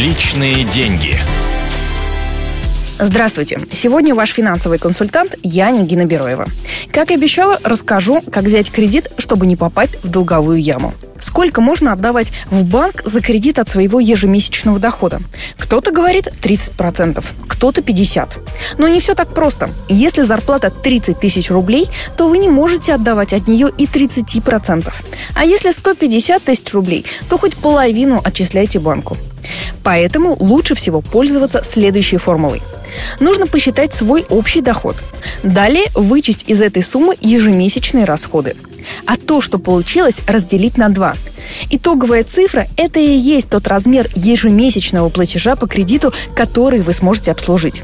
Личные деньги. Здравствуйте. Сегодня ваш финансовый консультант я, Нигина Бероева. Как и обещала, расскажу, как взять кредит, чтобы не попасть в долговую яму. Сколько можно отдавать в банк за кредит от своего ежемесячного дохода? Кто-то говорит 30%, кто-то 50%. Но не все так просто. Если зарплата 30 тысяч рублей, то вы не можете отдавать от нее и 30%. А если 150 тысяч рублей, то хоть половину отчисляйте банку. Поэтому лучше всего пользоваться следующей формулой. Нужно посчитать свой общий доход. Далее вычесть из этой суммы ежемесячные расходы. А то, что получилось, разделить на 2. Итоговая цифра – это и есть тот размер ежемесячного платежа по кредиту, который вы сможете обслужить.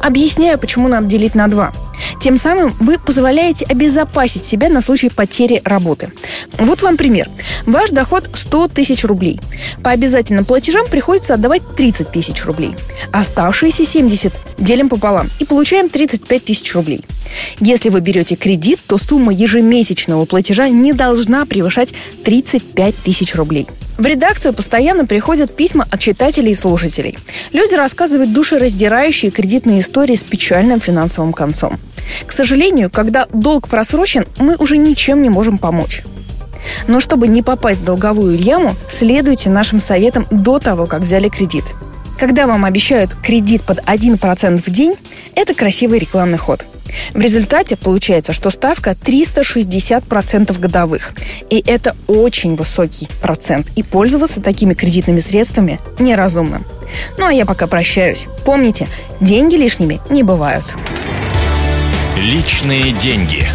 Объясняю, почему надо делить на 2. Тем самым вы позволяете обезопасить себя на случай потери работы. Вот вам пример. Ваш доход 100 тысяч рублей. По обязательным платежам приходится отдавать 30 тысяч рублей. Оставшиеся 70 делим пополам и получаем 35 тысяч рублей. Если вы берете кредит, то сумма ежемесячного платежа не должна превышать 35 тысяч рублей. В редакцию постоянно приходят письма от читателей и слушателей. Люди рассказывают душераздирающие кредитные истории с печальным финансовым концом. К сожалению, когда долг просрочен, мы уже ничем не можем помочь. Но чтобы не попасть в долговую яму, следуйте нашим советам до того, как взяли кредит. Когда вам обещают кредит под 1% в день, это красивый рекламный ход – в результате получается, что ставка 360% годовых. И это очень высокий процент. И пользоваться такими кредитными средствами неразумно. Ну а я пока прощаюсь. Помните, деньги лишними не бывают. Личные деньги.